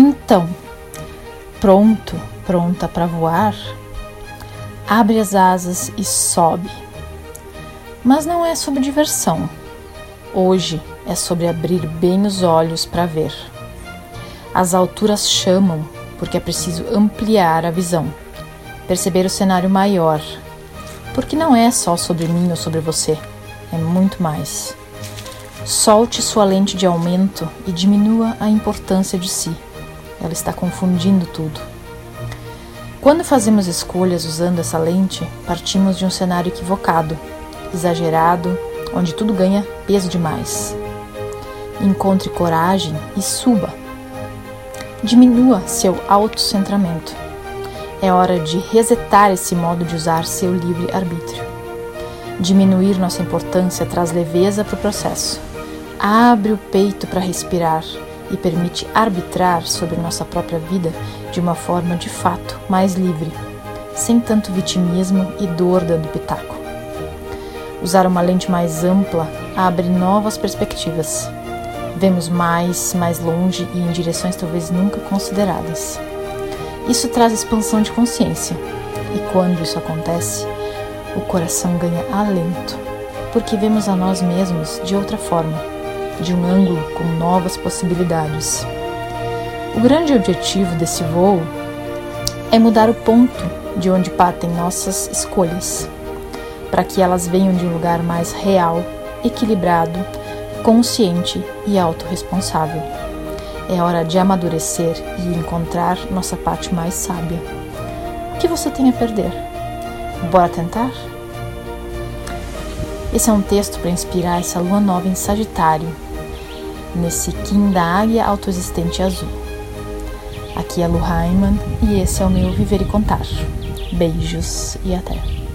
Então, pronto, pronta para voar, abre as asas e sobe. Mas não é sobre diversão. Hoje é sobre abrir bem os olhos para ver. As alturas chamam porque é preciso ampliar a visão, perceber o cenário maior, porque não é só sobre mim ou sobre você, é muito mais. Solte sua lente de aumento e diminua a importância de si. Ela está confundindo tudo. Quando fazemos escolhas usando essa lente, partimos de um cenário equivocado, exagerado, onde tudo ganha peso demais. Encontre coragem e suba. Diminua seu autocentramento. É hora de resetar esse modo de usar seu livre arbítrio. Diminuir nossa importância traz leveza para o processo. Abre o peito para respirar e permite arbitrar sobre nossa própria vida de uma forma de fato mais livre, sem tanto vitimismo e dor dando pitaco. Usar uma lente mais ampla abre novas perspectivas. Vemos mais, mais longe e em direções talvez nunca consideradas. Isso traz expansão de consciência, e quando isso acontece, o coração ganha alento, porque vemos a nós mesmos de outra forma de um ângulo com novas possibilidades. O grande objetivo desse voo é mudar o ponto de onde partem nossas escolhas, para que elas venham de um lugar mais real, equilibrado, consciente e autorresponsável. É hora de amadurecer e encontrar nossa parte mais sábia. O que você tem a perder? Bora tentar? Esse é um texto para inspirar essa lua nova em Sagitário, nesse Kim da Águia Autoexistente Azul. Aqui é Lu Heimann e esse é o meu Viver e Contar. Beijos e até!